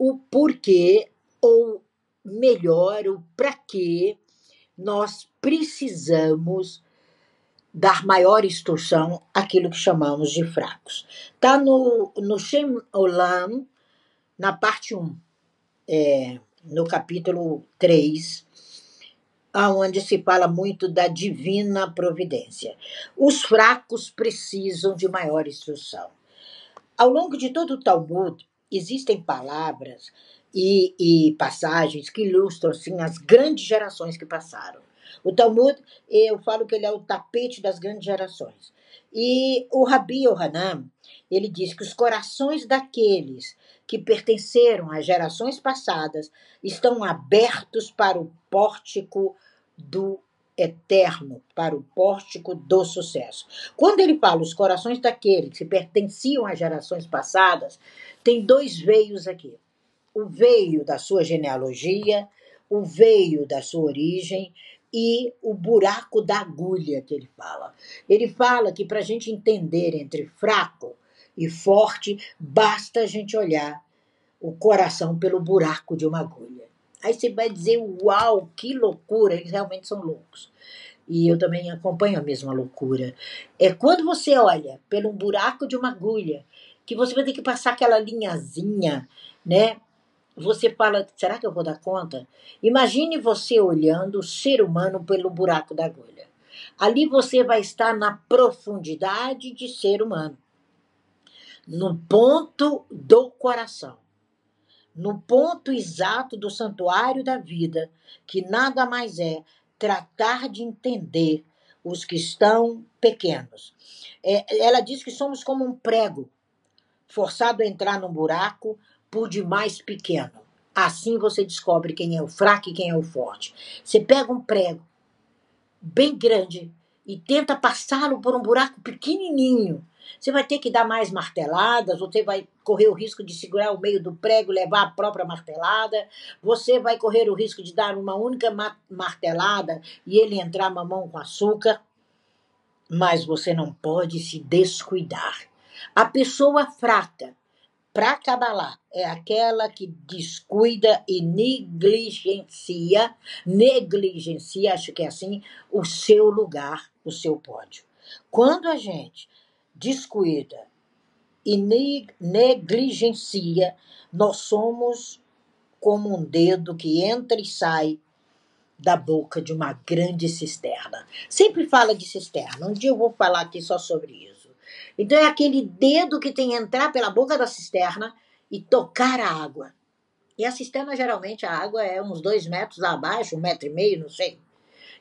o porquê, ou melhor, o para que nós precisamos dar maior instrução àquilo que chamamos de fracos. Está no, no Shem Olam, na parte 1, é, no capítulo 3, onde se fala muito da divina providência. Os fracos precisam de maior instrução. Ao longo de todo o Talmud, existem palavras e, e passagens que ilustram assim, as grandes gerações que passaram. O Talmud, eu falo que ele é o tapete das grandes gerações. E o Rabi Yohanan, ele diz que os corações daqueles que pertenceram às gerações passadas estão abertos para o pórtico do eterno, para o pórtico do sucesso. Quando ele fala os corações daqueles que pertenciam às gerações passadas, tem dois veios aqui. O veio da sua genealogia, o veio da sua origem e o buraco da agulha que ele fala. Ele fala que para a gente entender entre fraco e forte, basta a gente olhar o coração pelo buraco de uma agulha. Aí você vai dizer, uau, que loucura, eles realmente são loucos. E eu também acompanho a mesma loucura. É quando você olha pelo buraco de uma agulha, que você vai ter que passar aquela linhazinha, né? você fala, será que eu vou dar conta? Imagine você olhando o ser humano pelo buraco da agulha. Ali você vai estar na profundidade de ser humano, no ponto do coração, no ponto exato do santuário da vida, que nada mais é tratar de entender os que estão pequenos. É, ela diz que somos como um prego, forçado a entrar num buraco por demais pequeno. Assim você descobre quem é o fraco e quem é o forte. Você pega um prego bem grande e tenta passá-lo por um buraco pequenininho. Você vai ter que dar mais marteladas, você vai correr o risco de segurar o meio do prego, levar a própria martelada, você vai correr o risco de dar uma única martelada e ele entrar mamão com açúcar. Mas você não pode se descuidar. A pessoa fraca para Kabbalah, é aquela que descuida e negligencia, negligencia, acho que é assim, o seu lugar, o seu pódio. Quando a gente descuida e negligencia, nós somos como um dedo que entra e sai da boca de uma grande cisterna. Sempre fala de cisterna. Um dia eu vou falar aqui só sobre isso. Então é aquele dedo que tem que entrar pela boca da cisterna e tocar a água. E a cisterna, geralmente, a água é uns dois metros abaixo, um metro e meio, não sei.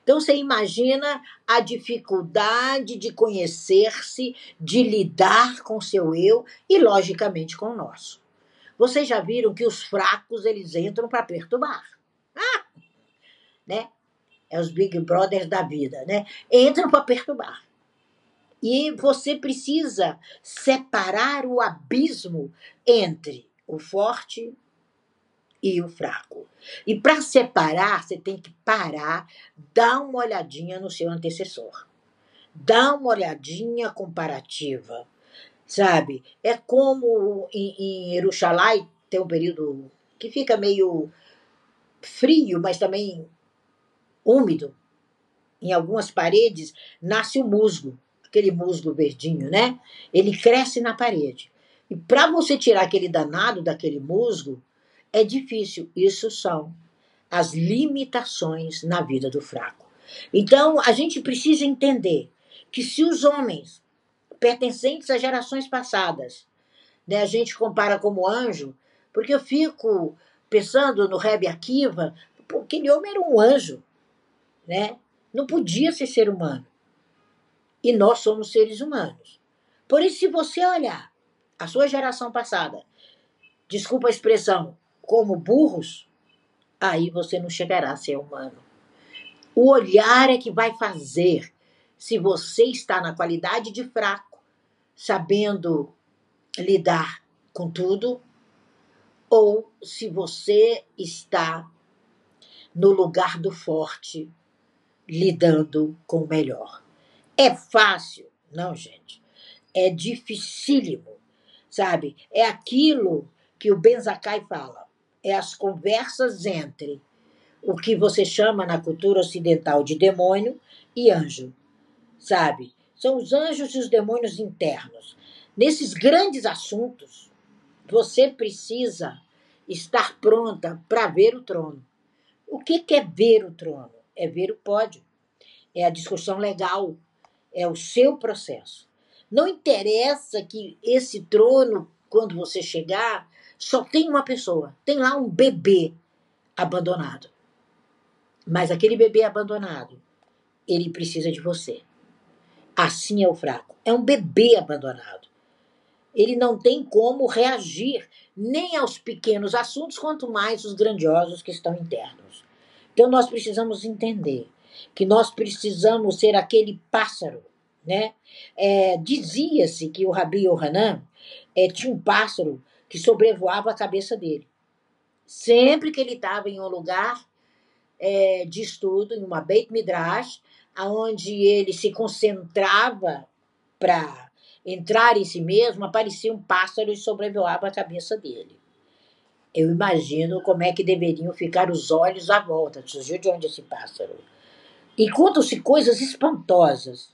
Então você imagina a dificuldade de conhecer-se, de lidar com seu eu e, logicamente, com o nosso. Vocês já viram que os fracos eles entram para perturbar. Ah! Né? É os Big Brothers da vida, né? Entram para perturbar. E você precisa separar o abismo entre o forte e o fraco. E para separar, você tem que parar, dar uma olhadinha no seu antecessor. Dá uma olhadinha comparativa. Sabe? É como em, Jerusalém tem um período que fica meio frio, mas também úmido. Em algumas paredes nasce o musgo aquele musgo verdinho, né? Ele cresce na parede. E para você tirar aquele danado daquele musgo, é difícil. Isso são as limitações na vida do fraco. Então, a gente precisa entender que se os homens pertencentes às gerações passadas, né, a gente compara como anjo, porque eu fico pensando no Reb Akiva, aquele homem era um anjo, né? Não podia ser ser humano. E nós somos seres humanos. Por isso, se você olhar a sua geração passada, desculpa a expressão, como burros, aí você não chegará a ser humano. O olhar é que vai fazer se você está na qualidade de fraco, sabendo lidar com tudo, ou se você está no lugar do forte, lidando com o melhor. É fácil? Não, gente. É dificílimo, sabe? É aquilo que o Benzacai fala. É as conversas entre o que você chama na cultura ocidental de demônio e anjo, sabe? São os anjos e os demônios internos. Nesses grandes assuntos, você precisa estar pronta para ver o trono. O que é ver o trono? É ver o pódio. É a discussão legal. É o seu processo. Não interessa que esse trono, quando você chegar, só tem uma pessoa. Tem lá um bebê abandonado. Mas aquele bebê abandonado, ele precisa de você. Assim é o fraco. É um bebê abandonado. Ele não tem como reagir nem aos pequenos assuntos, quanto mais os grandiosos que estão internos. Então nós precisamos entender que nós precisamos ser aquele pássaro, né? É, Dizia-se que o Rabi Yohanan é, tinha um pássaro que sobrevoava a cabeça dele. Sempre que ele estava em um lugar é, de estudo, em uma Beit Midrash, onde ele se concentrava para entrar em si mesmo, aparecia um pássaro e sobrevoava a cabeça dele. Eu imagino como é que deveriam ficar os olhos à volta. Surgiu de onde esse pássaro? E contam-se coisas espantosas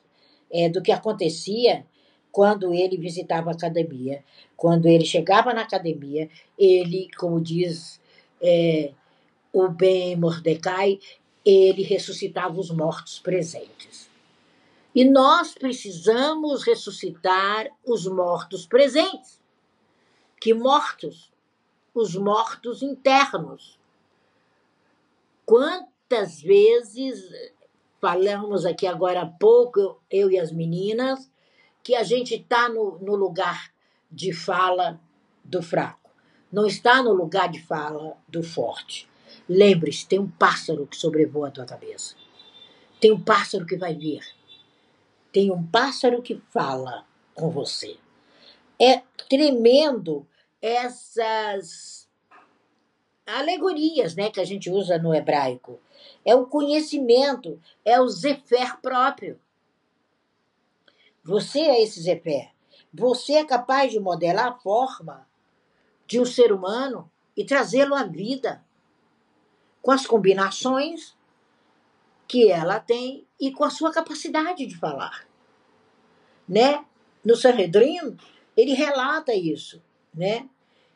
é, do que acontecia quando ele visitava a academia. Quando ele chegava na academia, ele, como diz é, o bem Mordecai, ele ressuscitava os mortos presentes. E nós precisamos ressuscitar os mortos presentes. Que mortos? Os mortos internos. Quantas vezes falamos aqui agora há pouco, eu e as meninas, que a gente está no, no lugar de fala do fraco, não está no lugar de fala do forte. Lembre-se, tem um pássaro que sobrevoa a tua cabeça. Tem um pássaro que vai vir. Tem um pássaro que fala com você. É tremendo essas alegorias né, que a gente usa no hebraico. É o conhecimento, é o zefer próprio. Você é esse zefer. Você é capaz de modelar a forma de um ser humano e trazê-lo à vida com as combinações que ela tem e com a sua capacidade de falar. Né? No Sanhedrin, ele relata isso, né?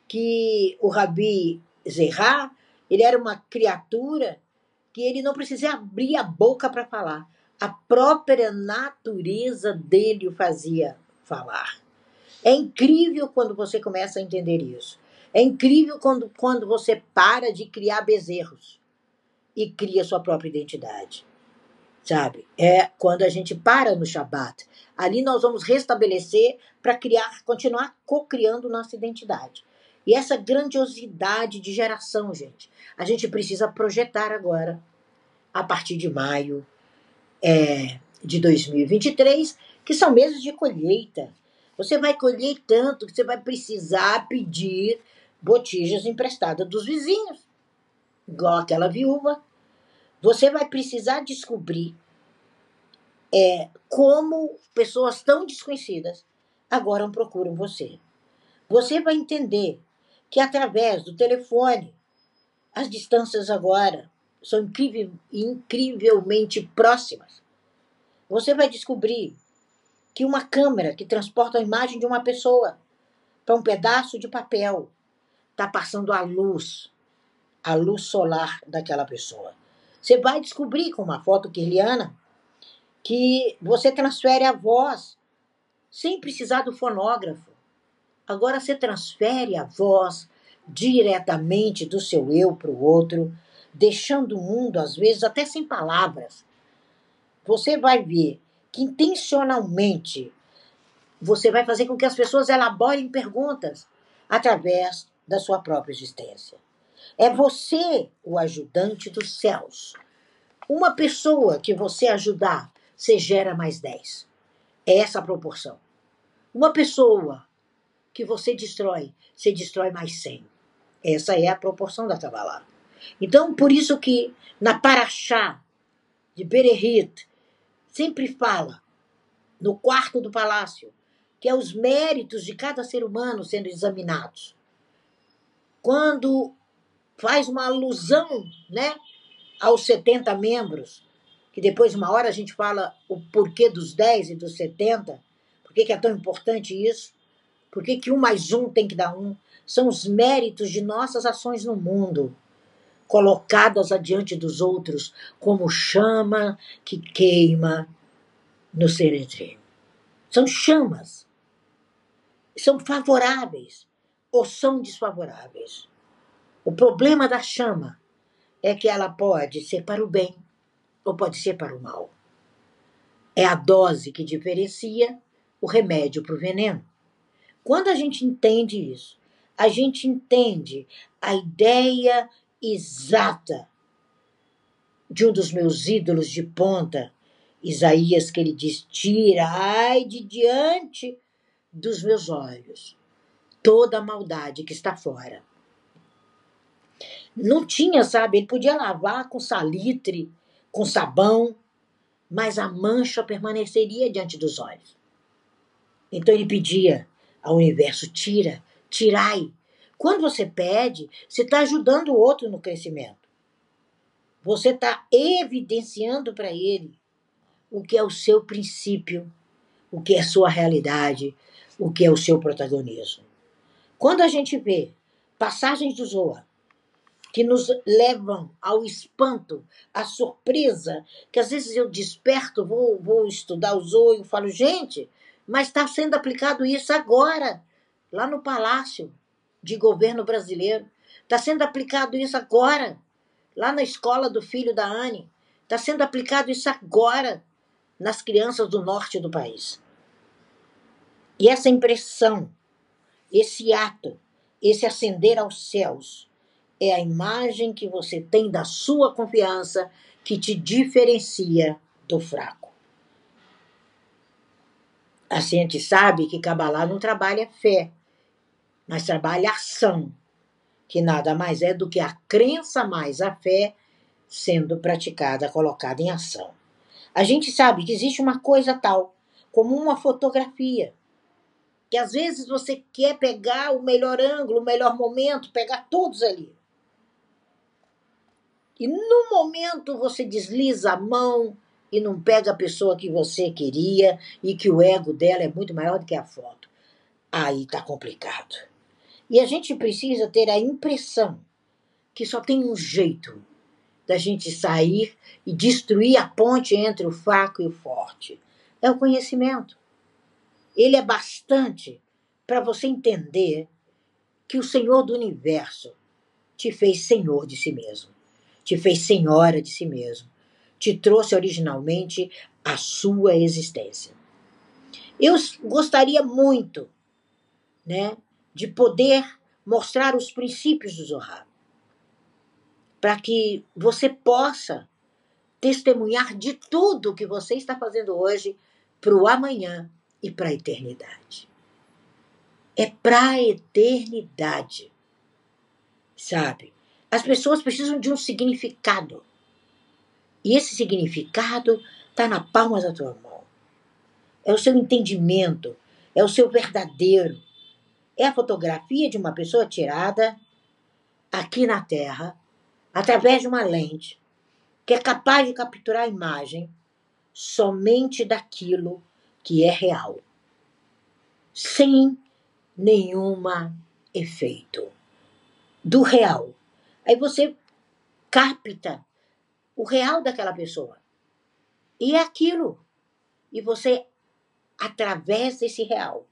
que o Rabi Zerá, ele era uma criatura que ele não precisava abrir a boca para falar. A própria natureza dele o fazia falar. É incrível quando você começa a entender isso. É incrível quando, quando você para de criar bezerros e cria sua própria identidade. Sabe? É quando a gente para no Shabat. Ali nós vamos restabelecer para criar, continuar co-criando nossa identidade. E essa grandiosidade de geração, gente, a gente precisa projetar agora, a partir de maio é, de 2023, que são meses de colheita. Você vai colher tanto que você vai precisar pedir botijas emprestadas dos vizinhos, igual aquela viúva você vai precisar descobrir é, como pessoas tão desconhecidas agora procuram você. Você vai entender que através do telefone, as distâncias agora são incrível, incrivelmente próximas. Você vai descobrir que uma câmera que transporta a imagem de uma pessoa para um pedaço de papel está passando a luz, a luz solar daquela pessoa. Você vai descobrir com uma foto kirliana que você transfere a voz sem precisar do fonógrafo. Agora você transfere a voz diretamente do seu eu para o outro, deixando o mundo, às vezes, até sem palavras. Você vai ver que intencionalmente você vai fazer com que as pessoas elaborem perguntas através da sua própria existência. É você o ajudante dos céus. Uma pessoa que você ajudar, você gera mais 10. É essa a proporção. Uma pessoa que você destrói, você destrói mais 100. Essa é a proporção da Kabbalah. Então, por isso que na Paraxá de Berehit, sempre fala, no quarto do palácio, que é os méritos de cada ser humano sendo examinados. Quando faz uma alusão, né, aos 70 membros, que depois, uma hora, a gente fala o porquê dos 10 e dos 70, por que é tão importante isso, por que, que um mais um tem que dar um, são os méritos de nossas ações no mundo, colocadas adiante dos outros como chama que queima no sereno. São chamas. São favoráveis ou são desfavoráveis. O problema da chama é que ela pode ser para o bem ou pode ser para o mal. É a dose que diferencia o remédio para o veneno. Quando a gente entende isso, a gente entende a ideia exata de um dos meus ídolos de ponta, Isaías, que ele diz: Tira, ai de diante dos meus olhos toda a maldade que está fora. Não tinha, sabe? Ele podia lavar com salitre, com sabão, mas a mancha permaneceria diante dos olhos. Então ele pedia ao universo: tira, tirai. Quando você pede, você está ajudando o outro no crescimento. Você está evidenciando para ele o que é o seu princípio, o que é sua realidade, o que é o seu protagonismo. Quando a gente vê passagens do Zoa que nos levam ao espanto, à surpresa, que às vezes eu desperto, vou, vou estudar o Zoa e falo, gente, mas está sendo aplicado isso agora, lá no Palácio de Governo Brasileiro. Está sendo aplicado isso agora, lá na escola do filho da Anne. Está sendo aplicado isso agora nas crianças do norte do país. E essa impressão, esse ato, esse ascender aos céus, é a imagem que você tem da sua confiança que te diferencia do fraco. A gente sabe que Kabbalah não trabalha fé, mas trabalha ação, que nada mais é do que a crença mais a fé sendo praticada, colocada em ação. A gente sabe que existe uma coisa tal, como uma fotografia, que às vezes você quer pegar o melhor ângulo, o melhor momento, pegar todos ali. E no momento você desliza a mão e não pega a pessoa que você queria e que o ego dela é muito maior do que a foto. Aí tá complicado. E a gente precisa ter a impressão que só tem um jeito da gente sair e destruir a ponte entre o fraco e o forte. É o conhecimento. Ele é bastante para você entender que o Senhor do universo te fez senhor de si mesmo, te fez senhora de si mesmo, te trouxe originalmente a sua existência. Eu gostaria muito, né, de poder mostrar os princípios do Zohar para que você possa testemunhar de tudo que você está fazendo hoje para o amanhã e para a eternidade. É para a eternidade. Sabe? As pessoas precisam de um significado. E esse significado está na palma da tua mão. É o seu entendimento, é o seu verdadeiro. É a fotografia de uma pessoa tirada aqui na Terra através de uma lente que é capaz de capturar a imagem somente daquilo que é real, sem nenhuma efeito do real. Aí você capta o real daquela pessoa. E é aquilo. E você, através desse real,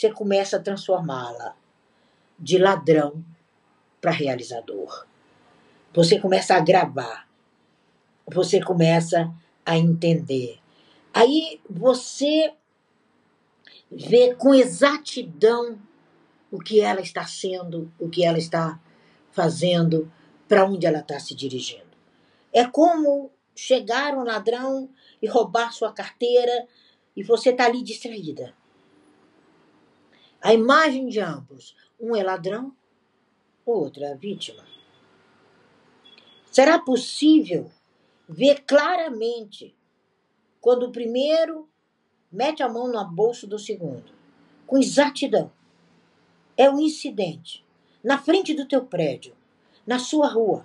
você começa a transformá-la de ladrão para realizador. Você começa a gravar. Você começa a entender. Aí você vê com exatidão o que ela está sendo, o que ela está fazendo, para onde ela está se dirigindo. É como chegar um ladrão e roubar sua carteira e você está ali distraída. A imagem de ambos, um é ladrão, o outro é vítima. Será possível ver claramente quando o primeiro mete a mão na bolsa do segundo, com exatidão. É um incidente na frente do teu prédio, na sua rua,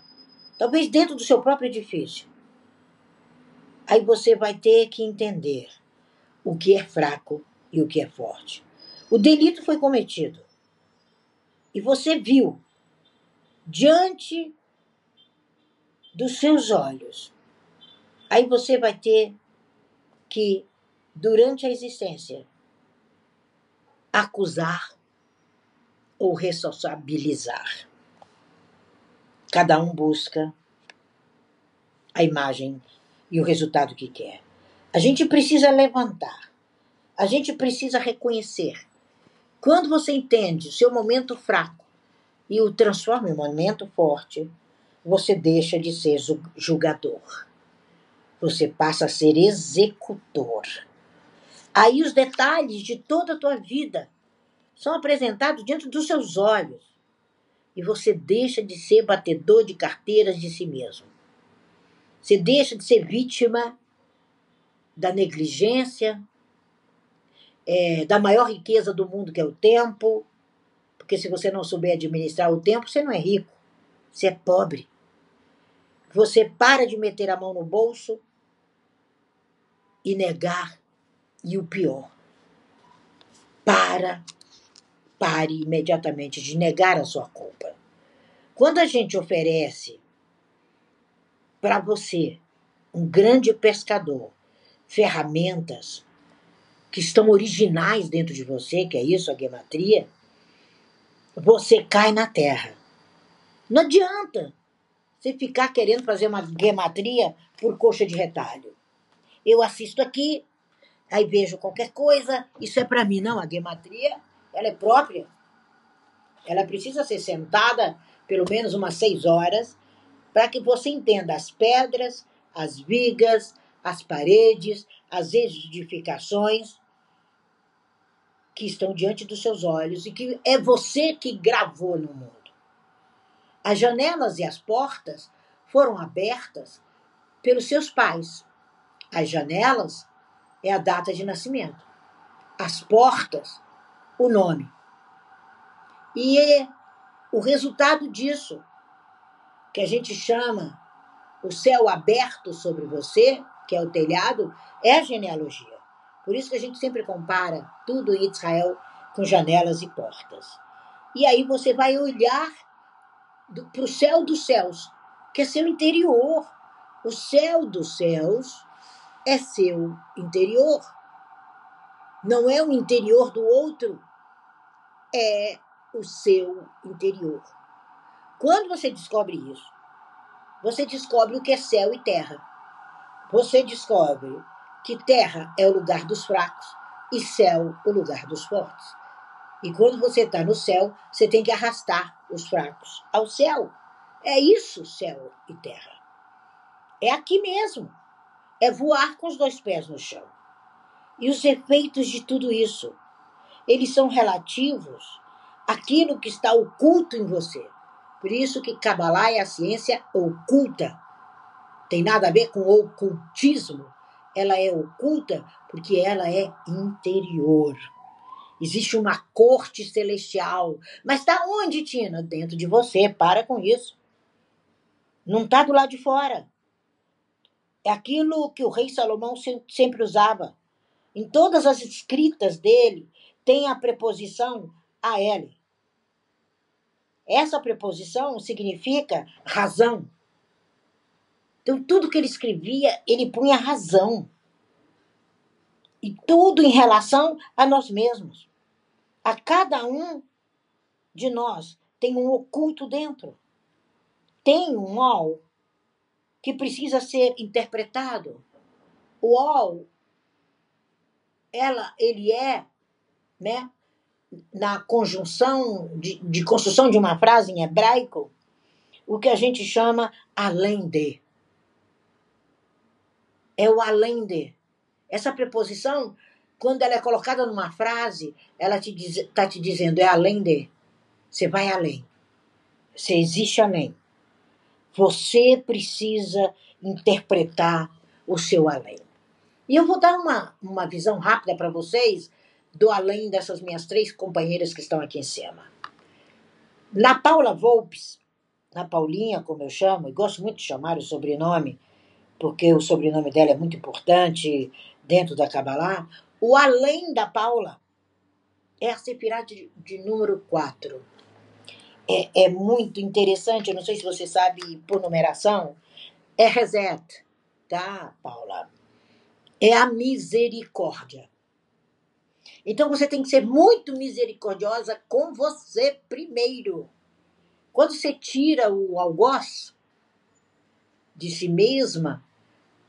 talvez dentro do seu próprio edifício. Aí você vai ter que entender o que é fraco e o que é forte. O delito foi cometido. E você viu, diante dos seus olhos. Aí você vai ter que, durante a existência, acusar ou responsabilizar. Cada um busca a imagem e o resultado que quer. A gente precisa levantar. A gente precisa reconhecer. Quando você entende o seu momento fraco e o transforma em momento forte, você deixa de ser julgador. Você passa a ser executor. Aí os detalhes de toda a tua vida são apresentados diante dos seus olhos. E você deixa de ser batedor de carteiras de si mesmo. Você deixa de ser vítima da negligência, é, da maior riqueza do mundo, que é o tempo. Porque se você não souber administrar o tempo, você não é rico, você é pobre. Você para de meter a mão no bolso e negar. E o pior, para pare imediatamente de negar a sua culpa. Quando a gente oferece para você, um grande pescador, ferramentas que estão originais dentro de você, que é isso, a gematria, você cai na terra. Não adianta você ficar querendo fazer uma gematria por coxa de retalho. Eu assisto aqui, aí vejo qualquer coisa, isso é para mim. Não, a gematria ela é própria. Ela precisa ser sentada pelo menos umas seis horas para que você entenda as pedras, as vigas, as paredes, as edificações que estão diante dos seus olhos e que é você que gravou no mundo. As janelas e as portas foram abertas pelos seus pais. As janelas é a data de nascimento. As portas o nome. E o resultado disso, que a gente chama o céu aberto sobre você, que é o telhado, é a genealogia. Por isso que a gente sempre compara tudo em Israel com janelas e portas. E aí você vai olhar para o céu dos céus, que é seu interior. O céu dos céus é seu interior. Não é o interior do outro, é o seu interior. Quando você descobre isso, você descobre o que é céu e terra. Você descobre que terra é o lugar dos fracos e céu o lugar dos fortes. E quando você está no céu, você tem que arrastar os fracos ao céu. É isso, céu e terra. É aqui mesmo. É voar com os dois pés no chão. E os efeitos de tudo isso eles são relativos àquilo que está oculto em você. Por isso que Kabbalah é a ciência oculta. Tem nada a ver com ocultismo. Ela é oculta porque ela é interior. Existe uma corte celestial. Mas está onde, Tina? Dentro de você. Para com isso. Não está do lado de fora. É aquilo que o rei Salomão sempre usava. Em todas as escritas dele, tem a preposição AL. Essa preposição significa razão. Então, tudo que ele escrevia, ele punha razão. E tudo em relação a nós mesmos. A cada um de nós tem um oculto dentro. Tem um all que precisa ser interpretado. O all, ela, ele é né, na conjunção de, de construção de uma frase em hebraico, o que a gente chama além de. É o além de. Essa preposição, quando ela é colocada numa frase, ela está te, tá te dizendo é além de. Você vai além. Você existe além. Você precisa interpretar o seu além. E eu vou dar uma, uma visão rápida para vocês do além dessas minhas três companheiras que estão aqui em cima. Na Paula Volpes, na Paulinha, como eu chamo, e gosto muito de chamar o sobrenome, porque o sobrenome dela é muito importante dentro da Kabbalah, o além da Paula é a Sefirá de, de número 4. É, é muito interessante, eu não sei se você sabe por numeração, é reset, tá, Paula? É a misericórdia. Então você tem que ser muito misericordiosa com você primeiro. Quando você tira o algoz de si mesma,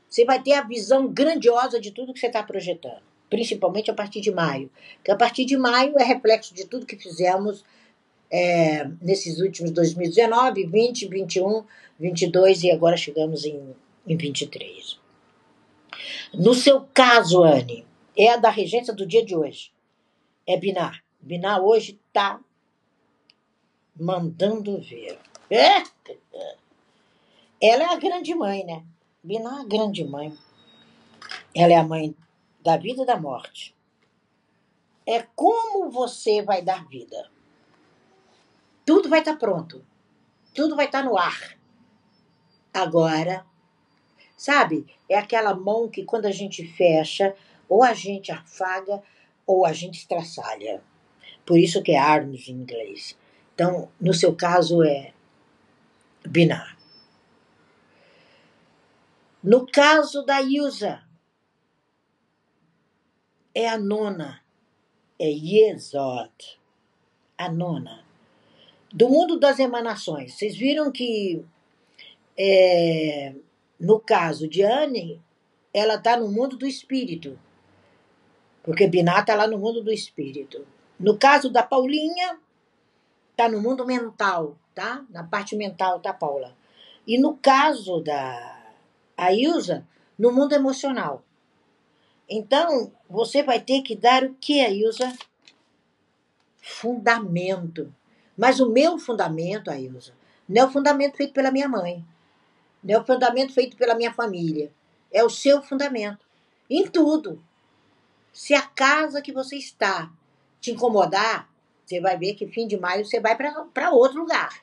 você vai ter a visão grandiosa de tudo que você está projetando, principalmente a partir de maio. Porque a partir de maio é reflexo de tudo que fizemos é, nesses últimos 2019, 20, 21, 22 e agora chegamos em, em 23. No seu caso, Anne, é a da regência do dia de hoje. É Binar. Binar hoje está mandando ver. É? Ela é a grande mãe, né? Binar é a grande mãe. Ela é a mãe da vida e da morte. É como você vai dar vida. Tudo vai estar tá pronto. Tudo vai estar tá no ar. Agora, sabe? É aquela mão que quando a gente fecha, ou a gente afaga, ou a gente estraçalha. Por isso que é arms em inglês. Então, no seu caso, é binar. No caso da Ilza, é a nona, é Yesod, a nona. Do mundo das emanações. Vocês viram que, é, no caso de Anne, ela está no mundo do espírito. Porque Biná está lá no mundo do espírito. No caso da Paulinha, está no mundo mental, tá? Na parte mental tá Paula. E no caso da a Ilza no mundo emocional. Então, você vai ter que dar o que, a Ilza? Fundamento. Mas o meu fundamento, a Ilza, não é o fundamento feito pela minha mãe. Não é o fundamento feito pela minha família. É o seu fundamento. Em tudo. Se a casa que você está te incomodar, você vai ver que fim de maio você vai para outro lugar.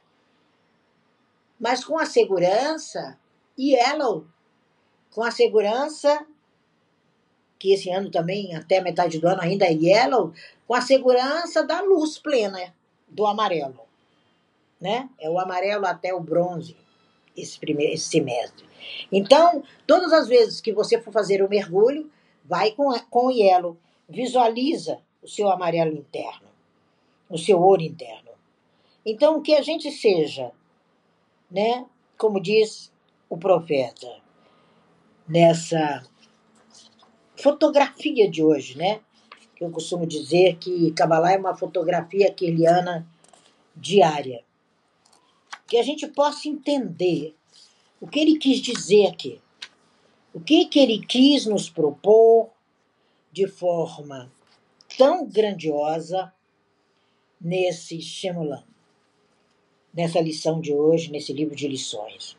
Mas com a segurança, e ela com a segurança, que esse ano também, até metade do ano ainda é yellow, com a segurança da luz plena do amarelo. Né? É o amarelo até o bronze esse, primeiro, esse semestre. Então, todas as vezes que você for fazer o mergulho, vai com, com o yellow. Visualiza o seu amarelo interno, o seu ouro interno. Então, que a gente seja, né, como diz o profeta, nessa fotografia de hoje, né? Eu costumo dizer que Kabbalah é uma fotografia queliana diária. Que a gente possa entender o que ele quis dizer aqui. O que, que ele quis nos propor de forma tão grandiosa nesse Shemulam, nessa lição de hoje, nesse livro de lições.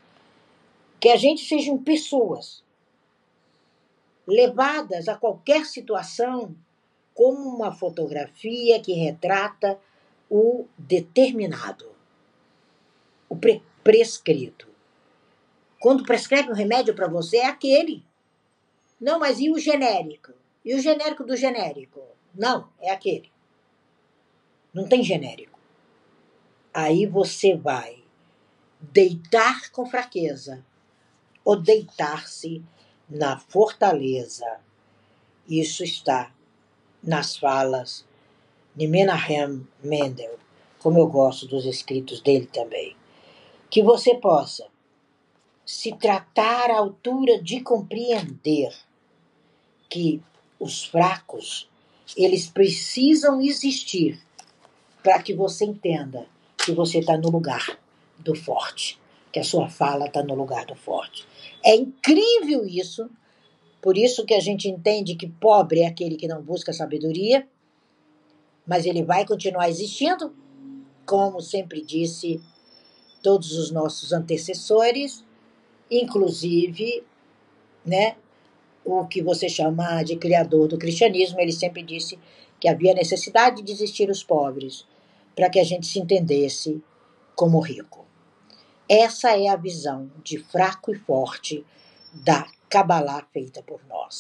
Que a gente sejam pessoas levadas a qualquer situação como uma fotografia que retrata o determinado, o pre prescrito. Quando prescreve um remédio para você, é aquele. Não, mas e o genérico? E o genérico do genérico? Não, é aquele. Não tem genérico. Aí você vai deitar com fraqueza ou deitar-se na fortaleza. Isso está nas falas de Menahem Mendel, como eu gosto dos escritos dele também. Que você possa se tratar à altura de compreender que os fracos, eles precisam existir para que você entenda que você está no lugar do forte, que a sua fala está no lugar do forte. É incrível isso. Por isso que a gente entende que pobre é aquele que não busca sabedoria, mas ele vai continuar existindo, como sempre disse todos os nossos antecessores, inclusive, né, o que você chama de criador do cristianismo, ele sempre disse que havia necessidade de existir os pobres, para que a gente se entendesse como rico. Essa é a visão de fraco e forte da Kabbalah feita por nós.